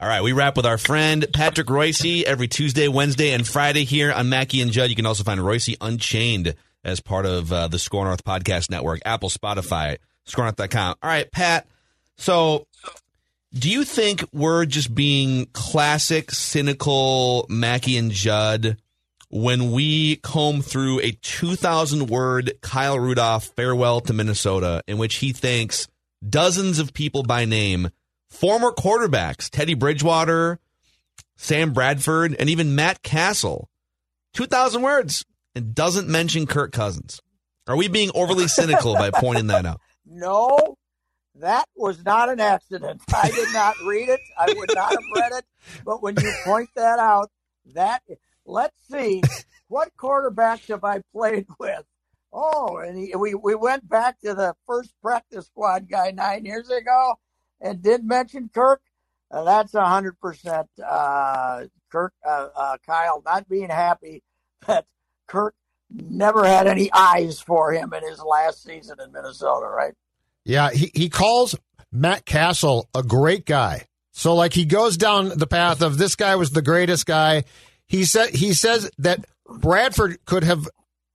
All right, we wrap with our friend Patrick Reusse every Tuesday, Wednesday, and Friday here on Mackey and Judd. You can also find Reusse Unchained as part of uh, the SKOR North Podcast Network, Apple, Spotify, skornorth.com. All right, Pat. So, do you think we're just being classic, cynical Mackey and Judd when we comb through a 2,000 word Kyle Rudolph farewell to Minnesota in which he thanks dozens of people by name? Former quarterbacks, Teddy Bridgewater, Sam Bradford, and even Matt Cassel. 2,000 words and doesn't mention Kirk Cousins. Are we being overly cynical by pointing that out? No, that was not an accident. I did not read it. I would not have read it. But when you point that out, that let's see what quarterbacks have I played with. Oh, and he, we we went back to the first practice squad guy nine years ago, and did mention Kirk, uh, that's a hundred percent. Uh, Kirk, uh, uh, Kyle, not being happy that Kirk never had any eyes for him in his last season in Minnesota, right? Yeah, he he calls Matt Cassel a great guy. So like he goes down the path of this guy was the greatest guy. He said he says that Bradford could have,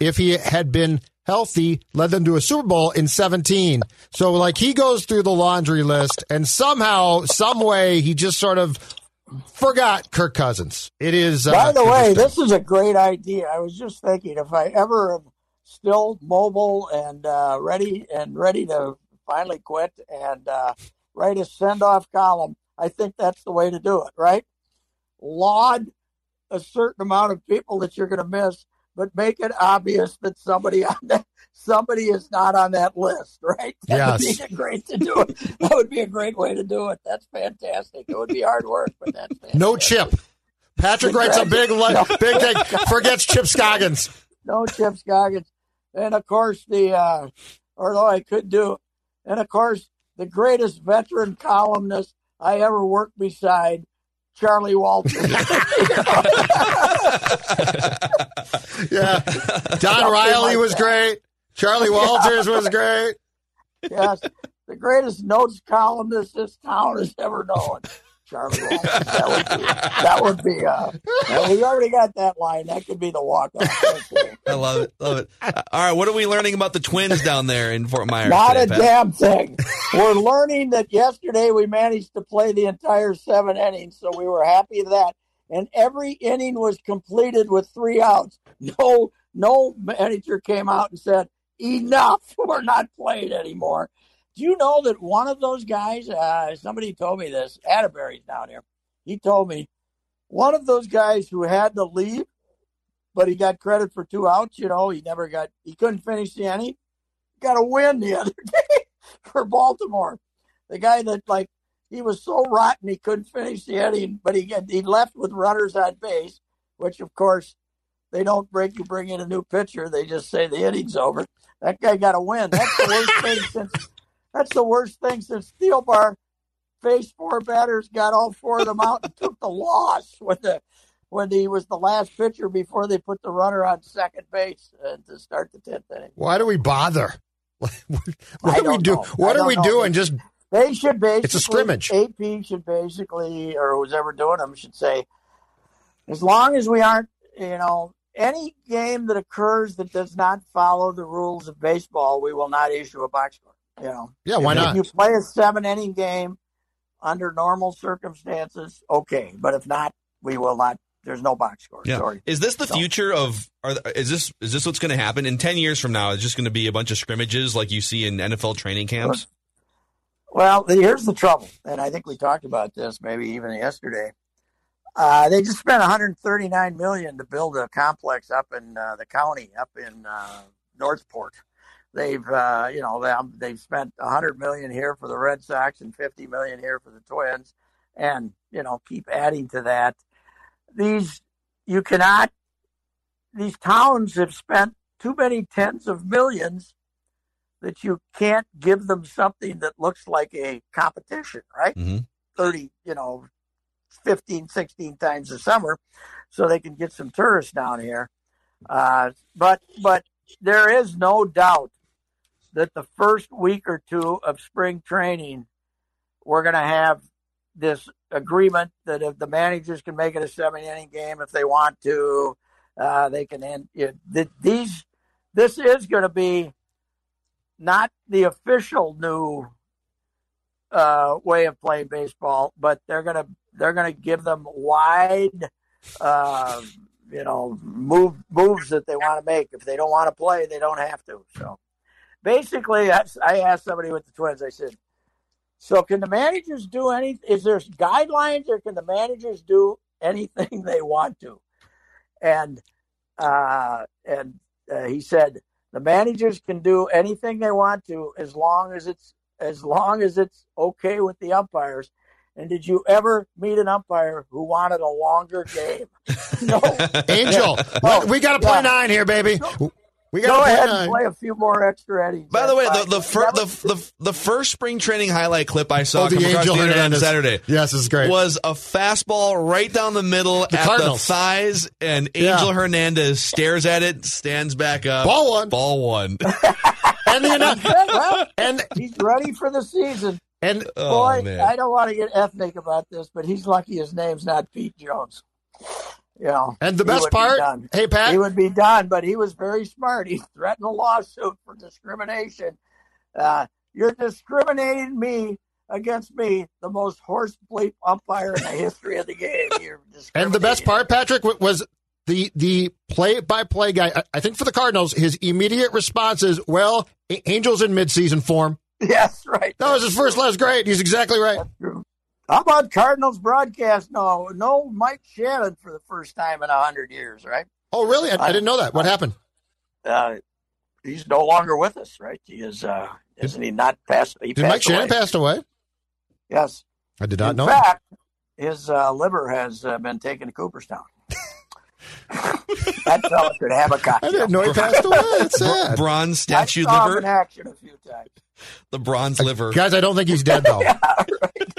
if he had been healthy led them to a Super Bowl in 17. So like he goes through the laundry list and somehow, some way he just sort of forgot Kirk Cousins. It is. Uh, By the way, this is a great idea. I was just thinking if I ever am still mobile and uh, ready and ready to finally quit and uh, write a send off column, I think that's the way to do it, right? Laud a certain amount of people that you're going to miss but make it obvious that somebody on that somebody is not on that list, right? That yes. would be great to do it. That would be a great way to do it. That's fantastic. It would be hard work, but that's fantastic. no chip. Patrick writes a big no. big thing. Forgets Chip Scoggins. No Chip Scoggins, and of course the uh, although I could do, and of course the greatest veteran columnist I ever worked beside Charlie Walters. yeah. Don Riley was great. Charlie Walters was great. Yes. The greatest notes columnist this town has ever known. Charlie Walters. That would be, that would be uh, we already got that line. That could be the walk off. I love it. Love it. All right. What are we learning about the twins down there in Fort Myers? Not today, a Pat? damn thing. We're learning that yesterday we managed to play the entire seven innings, so we were happy with that. And every inning was completed with three outs. No, no manager came out and said, enough. We're not playing anymore. Do you know that one of those guys, uh, somebody told me this, Atterbury's down here. He told me one of those guys who had to leave, but he got credit for two outs, you know, he never got, he couldn't finish the inning, got a win the other day for Baltimore. The guy that, like, he was so rotten he couldn't finish the inning, but he he left with runners on base, which of course they don't break you bring in a new pitcher. They just say the inning's over. That guy got a win. That's the worst thing since that's the worst thing since Thielbar faced four batters, got all four of them out, and took the loss when the when he was the last pitcher before they put the runner on second base uh, to start the tenth inning. Why do we bother? what do we do? Know. What are we know. doing? Just they should basically. It's a scrimmage. AP should basically, or who's ever doing them, should say, as long as we aren't, you know, any game that occurs that does not follow the rules of baseball, we will not issue a box score. You know, yeah, why if not? you play a seven inning game, under normal circumstances, okay. But if not, we will not. There's no box score. Yeah. Sorry. Is this the So- future of? Are, is this is this what's going to happen in ten years from now? Is just going to be a bunch of scrimmages like you see in NFL training camps? Well, here's the trouble, and I think we talked about this maybe even yesterday. Uh, they just spent 139 million to build a complex up in uh, the county, up in uh, North Port. They've, uh, you know, they, they've spent 100 million here for the Red Sox and 50 million here for the Twins, and you know, keep adding to that. These you cannot. These towns have spent too many tens of millions that you can't give them something that looks like a competition, right? hmm 30, you know, 15, 16 times a summer so they can get some tourists down here. Uh, but, but there is no doubt that the first week or two of spring training, we're going to have this agreement that if the managers can make it a seven inning game if they want to, uh, they can end you know, th- these. This is going to be not the official new uh, way of playing baseball, but they're gonna they're gonna give them wide, uh, you know, move moves that they want to make. If they don't want to play, they don't have to. So basically, I, asked somebody with the Twins. I said, "So can the managers do any? Is there guidelines, or can the managers do anything they want to?" And uh, and uh, he said the managers can do anything they want to as long as it's as long as it's okay with the umpires. And did you ever meet an umpire who wanted a longer game? no. Angel, Oh, we got to play yeah. nine here, baby. We got Go to play ahead and play a few more extra innings. By the way, the the, fir- the the the first spring training highlight clip I saw Oh, the Angel the internet on Hernandez. Saturday Yes, this is great. was a fastball right down the middle at Cardinals. the thighs, and Yeah. Angel Hernandez stares at it, stands back up, Ball one. ball one. and the annou- well, and he's ready for the season. and Oh Boy, man, I don't want to get ethnic about this, but he's lucky his name's not Pete Jones. You know, and the best be part, done. hey Pat, he would be done, but he was very smart. He threatened a lawsuit for discrimination. Uh, you're discriminating me against me, the most horse bleep umpire in the history of the game. You're and the best part, Patrick, was the the play by play guy. I, I think for the Cardinals, his immediate response is, "Well, Angels in midseason form." Yes, right. That was his first. Last great. He's exactly right. That's true. How about Cardinals broadcast? No, no Mike Shannon for the first time in a hundred years, right? Oh, really? I, I didn't know that. What happened? Uh, he's no longer with us, right? He is. Uh, isn't he not passed? He Did passed Mike Shannon away. passed away? Yes. I did not In know. fact, his uh, liver has uh, been taken to Cooperstown. that fella could have a cocktail. I didn't know he passed away. It's sad. bronze I statue liver. him in action a few times. the bronze liver. Guys, I don't think he's dead though.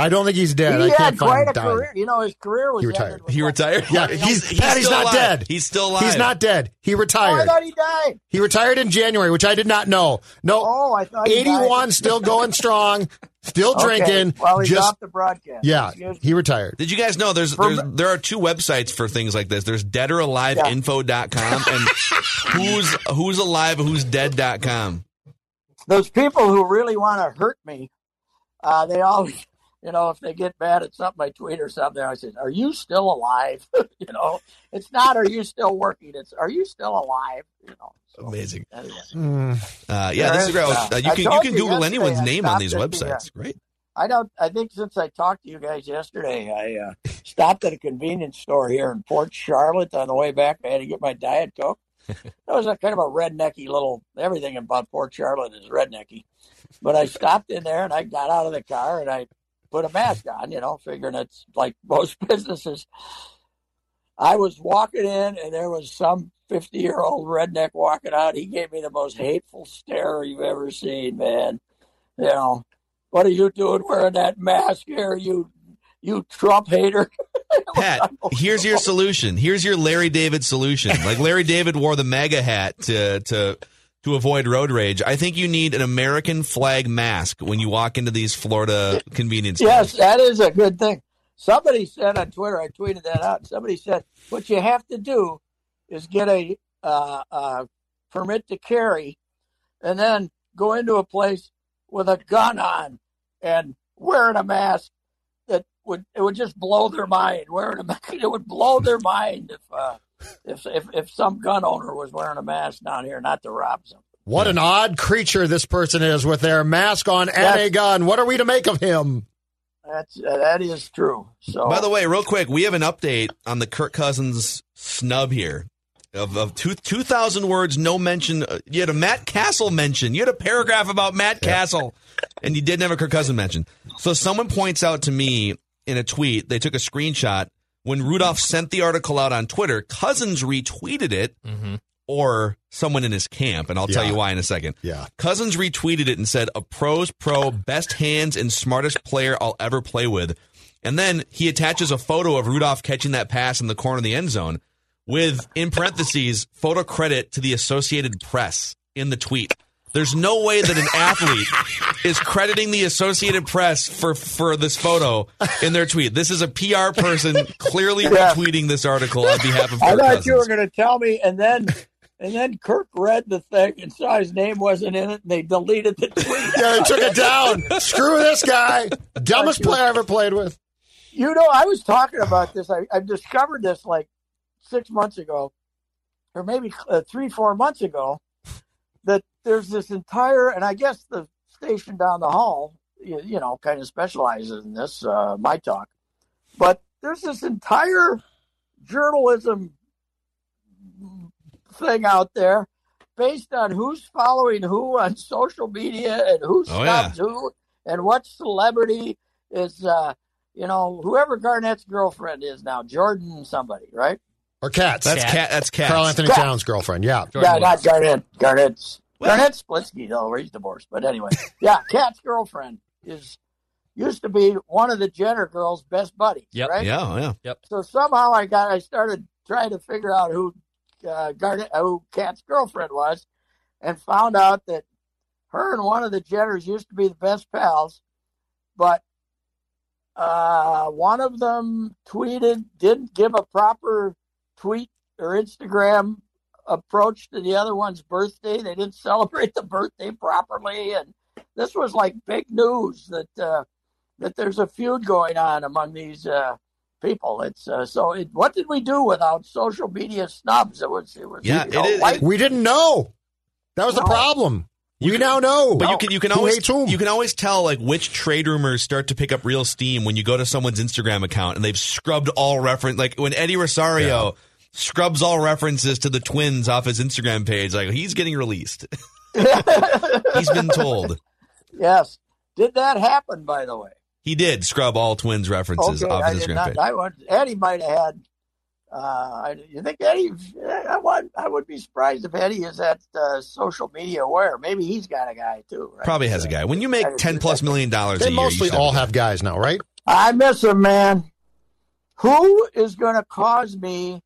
I don't think he's dead. he I can't had find quite a dying. career. You know, his career was He retired. ended with He retired. Yeah, he's he's- Pat, he's still not alive. dead. He's still alive. He's not dead. He Oh, I retired. thought he died. He retired in January, which I did not know. No, Oh, I thought he died. 81, still going strong, still Okay, drinking. Well, he's just off the broadcast. yeah, Excuse he retired. Did you guys know there's, From- there's there are two websites for things like this. There's deadoraliveinfo.com and who's who's alive who's dead.com. Those people who really want to hurt me, uh, they always, you know, if they get mad at something I tweet or something, I say, "Are you still alive?" you know, it's not "Are you still working?" It's "Are you still alive?" You know. So, Amazing. anyway. Uh, yeah, this is great. Uh, you can you can you Google anyone's name on these the, uh, websites. Great. I don't. I think since I talked to you guys yesterday, I uh, stopped at a convenience store here in Port Charlotte on the way back. I had to get my diet coke. That was a kind of a rednecky little. Everything about Port Charlotte is rednecky, but I stopped in there and I got out of the car and I put a mask on. You know, figuring it's like most businesses. I was walking in and there was some fifty-year-old redneck walking out. He gave me the most hateful stare you've ever seen, man. You know, what are you doing wearing that mask here, you you Trump hater? Pat, here's your solution. Here's your Larry David solution. Like Larry David wore the MAGA hat to to to avoid road rage. I think you need an American flag mask when you walk into these Florida convenience stores. Yes, that is a good thing. Somebody said on Twitter, I tweeted that out. Somebody said, what you have to do is get a uh, uh, permit to carry and then go into a place with a gun on and wearing a mask that would it would just blow their mind. Wearing a mask, it would blow their mind if uh, if if if some gun owner was wearing a mask down here, not to rob something. What an odd creature this person is with their mask on and That's- a gun. What are we to make of him? That's uh, that is true. So By the way, real quick, we have an update on the Kirk Cousins snub here. Of, of two, 2,000 words, no mention. uh, You had a Matt Cassel mention. You had a paragraph about Matt Cassel, and you didn't have a Kirk Cousins mention. So someone points out to me in a tweet, they took a screenshot. When Rudolph sent the article out on Twitter, Cousins retweeted it, mm-hmm. or someone in his camp, and I'll tell you why in a second. Yeah. Cousins retweeted it and said, "A pros pro, best hands and smartest player I'll ever play with." And then he attaches a photo of Rudolph catching that pass in the corner of the end zone with, in parentheses, photo credit to the Associated Press in the tweet. There's no way that an athlete is crediting the Associated Press for, for this photo in their tweet. This is a PR person clearly Yeah. retweeting this article on behalf of I thought Cousins. you were going to tell me, and then and then Kirk read the thing and saw his name wasn't in it, and they deleted the tweet. Yeah, they took it down. Screw this guy. Dumbest player I ever played with. You know, I was talking about this. I, I discovered this like six months ago, or maybe uh, three, four months ago, that there's this entire, and I guess the station down the hall, you, you know, kind of specializes in this, uh, my talk, but there's this entire journalism thing out there based on who's following who on social media and who Oh, yeah. who and what celebrity is uh you know whoever Garnett's girlfriend is now Jordyn somebody right Or Cats. That's cat. That's cat. Karl-Anthony Cats. Towns' girlfriend. Yeah. Jordyn yeah not Woods. Garnett Garnett's Well- Garnett Splitsky though he's divorced but anyway yeah Cat's girlfriend is used to be one of the Jenner girls best buddies Yep. right Yeah, yeah. Yep. so somehow I got I started trying to figure out who uh, Garnet who Cat's girlfriend was, and found out that her and one of the Jenners used to be the best pals, but uh, one of them tweeted didn't give a proper tweet or Instagram approach to the other one's birthday. They didn't celebrate the birthday properly, and this was like big news that uh, that there's a feud going on among these. Uh, people. It's uh, so. It, what did we do without social media snubs? It was. It was. Yeah, you know, it is- white- We didn't know. That was the No. problem. we now know. But you can you can always you can always tell like which trade rumors start to pick up real steam when you go to someone's Instagram account and they've scrubbed all reference like when Eddie Rosario scrubs all references to the twins off his Instagram page like he's getting released. he's been told. yes. Did that happen? By the way. He did scrub all twins references Okay, off his did Instagram not. page. I would, Eddie might have had. Uh, I, you think Eddie? I would. I would be surprised if Eddie is that uh, social media aware. Maybe he's got a guy too. Right? Probably has a guy. When you make ten do plus that. million dollars a they year, you mostly all have guys now, right? I miss him, man. Who is going to cause me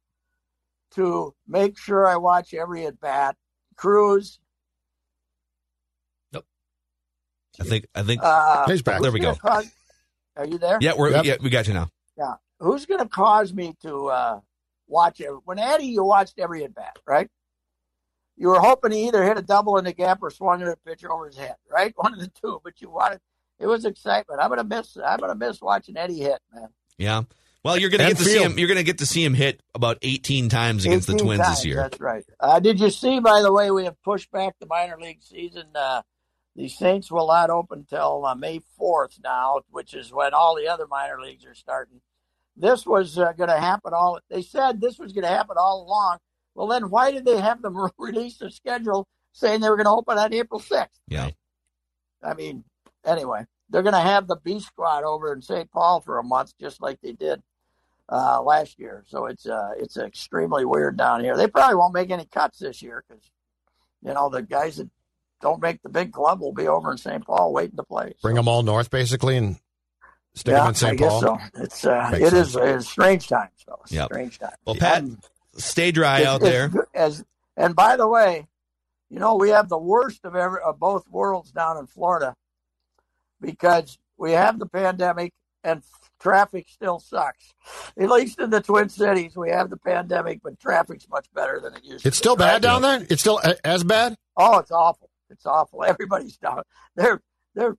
to make sure I watch every at bat? Cruz. I think I think Uh, He's back. There we go. Cause, are you there? yeah, we're Yep. yeah, we got you now. Yeah. Who's going to cause me to uh, watch it? When Eddie, you watched every at bat, right? You were hoping he either hit a double in the gap or swung at a pitch over his head, right? One of the two. But you wanted. It was excitement. I'm gonna miss. I'm gonna miss watching Eddie hit, man. Yeah. Well, you're gonna get to see him. You're gonna get to see him hit about 18 times against the Twins times, this year. That's right. Uh, did you see, by the way, we have pushed back the minor league season. Uh, the Saints will not open till uh, May 4th now, which is when all the other minor leagues are starting. This was uh, going to happen all. They said this was going to happen all along. Well, then why did they have them release a schedule saying they were going to open on April 6th? Yeah. I mean, anyway, they're going to have the B squad over in St. Paul for a month, just like they did uh, last year. So it's uh, it's extremely weird down here. They probably won't make any cuts this year because you know the guys that don't make the big club will be over in St. Paul waiting to play. Bring them all north, basically, and stick yeah, them in St. I guess Paul. so. It's uh, Makes it is sense. it's strange times, fellas. Yep. Strange times. Well, Pat, I'm- stay dry it's- out it's there. As and by the way, you know we have the worst of ever of both worlds down in Florida because we have the pandemic and traffic still sucks. At least in the Twin Cities, we have the pandemic, but traffic's much better than it used to. It's still be, bad right? down there. It's still as bad. Oh, it's awful. It's awful. Everybody's down. They're they're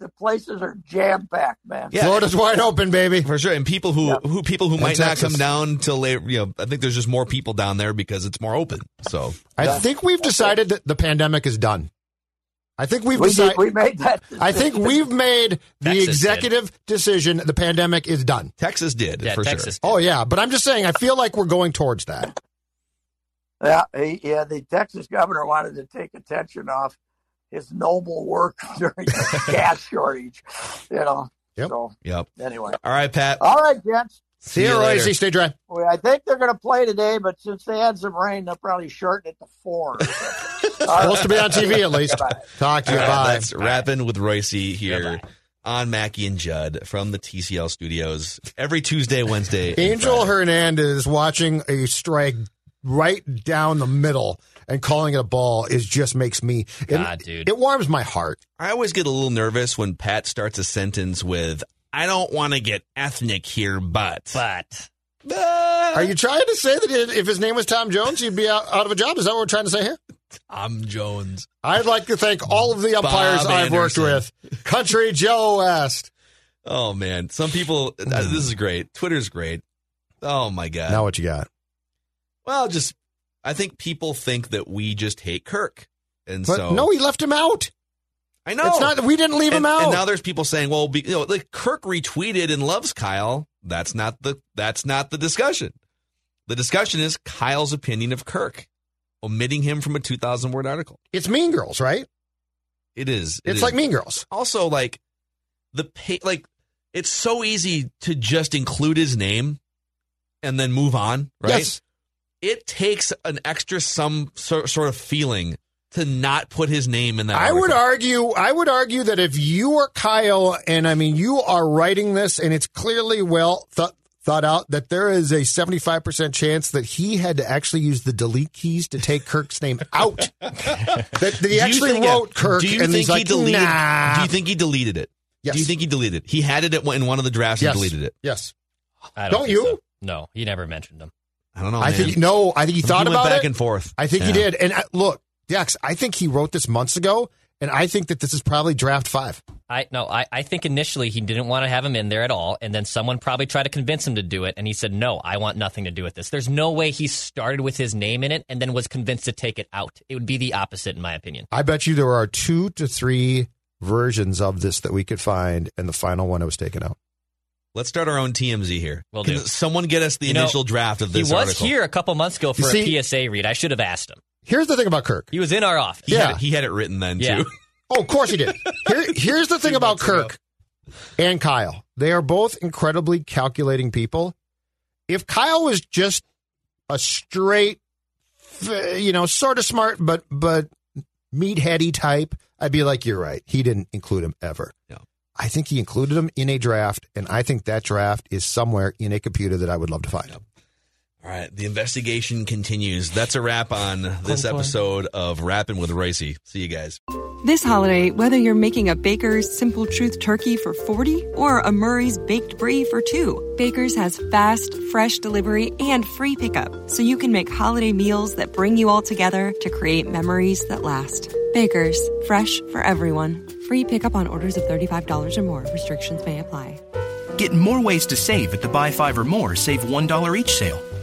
the places are jam packed, man. Yeah. Florida's wide open, baby. For sure, and people who Yeah. who people who And might not come down till later. You know, I think there's just more people down there because it's more open. So I think we've decided that the pandemic is done. I think we've We, decided. we made that. I think we've made the Texas did. executive decision. The pandemic is done. Texas did Yeah, for Texas. Oh yeah, but I'm just saying. I feel like we're going towards that. Yeah, he, yeah. The Texas governor wanted to take attention off his noble work during the gas shortage. You know. Yep. So. Yep. anyway, All right, Pat. all right, gents. See, you you, later. Reusse. Stay dry. Well, I think they're going to play today, but since they had some rain, they'll probably shorten it to four. Supposed to be on TV at least. Talk to you. All right, Bye. that's rapping with Reusse here Goodbye. on Mackey and Judd from the TCL studios every Tuesday, Wednesday. Angel Hernandez watching a strike right down the middle and calling it a ball is just makes me. it- God, dude. It warms my heart. I always get a little nervous when Pat starts a sentence with, "I don't want to get ethnic here, but." But Are you trying to say that if his name was Tom Jones, he'd be out, out of a job? Is that what we're trying to say here? Tom Jones. I'd like to thank all of the umpires Bob I've worked with. Country Joe West. Oh man, some people. uh, this is great. Twitter's great. Oh my god. Now what you got? Well, just I think people think that we just hate Kirk, and But so no, he left him out. I know It's not. We didn't leave and, him out. and now there's people saying, well, be, you know, like Kirk retweeted and loves Kyle. That's not the that's not the discussion. The discussion is Kyle's opinion of Kirk, omitting him from a 2,000 word article. it's Mean Girls, right? It is. it It's is. like Mean Girls. also like the pay, like it's so easy to just include his name and then move on, right? Yes. It takes an extra some sort, sort of feeling to not put his name in that. I would argue. I would argue that if you are Kyle, and I mean you are writing this, and it's clearly well th- thought out, that there is a seventy-five percent chance that he had to actually use the delete keys to take Kirk's name out. that, that he Do you actually think- wrote Kirk, Do you and think he's he like, deleted? nah. Do you think he deleted it? Yes. Do you think he deleted? it? He had it in one of the drafts yes. and deleted it. Yes. I Don't don't, you? so. No, he never mentioned them. I don't know. I man. think no. I think he He thought went about back it. and forth. I think he did. And I, look, Dex, I think he wrote this months ago, and I think that this is probably draft five. I no, I, I think initially he didn't want to have him in there at all, and then someone probably tried to convince him to do it, and he said, "No, I want nothing to do with this." There's no way he started with his name in it and then was convinced to take it out. It would be the opposite, in my opinion. I bet you there are two to three versions of this that we could find, and the final one that was taken out. Let's start our own TMZ here. Will Can do. someone get us the You know, initial draft of this? He was article? here a couple months ago for see- a PSA read. I should have asked him. Here's the thing about Kirk. He was in our office. He Yeah. had it, he had it written then Yeah. too. Oh, of course he did. Here, here's the thing about months ago. Kirk and Kyle. They are both incredibly calculating people. If Kyle was just a straight, you know, sort of smart, but but meatheady type, I'd be like, you're right. He didn't include him ever. No. I think he included him in a draft, and I think that draft is somewhere in a computer that I would love to find. All right, the investigation continues. That's a wrap on this Clunk, clunk. episode of Rapping with Reusse. See you guys. This holiday, whether you're making a Baker's Simple Truth turkey for 40 or a Murray's Baked Brie for 2, Baker's has fast, fresh delivery and free pickup, so you can make holiday meals that bring you all together to create memories that last. Baker's, fresh for everyone. Free pickup on orders of $35 or more. Restrictions may apply. Get more ways to save at the Buy Five or More Save $1 each sale.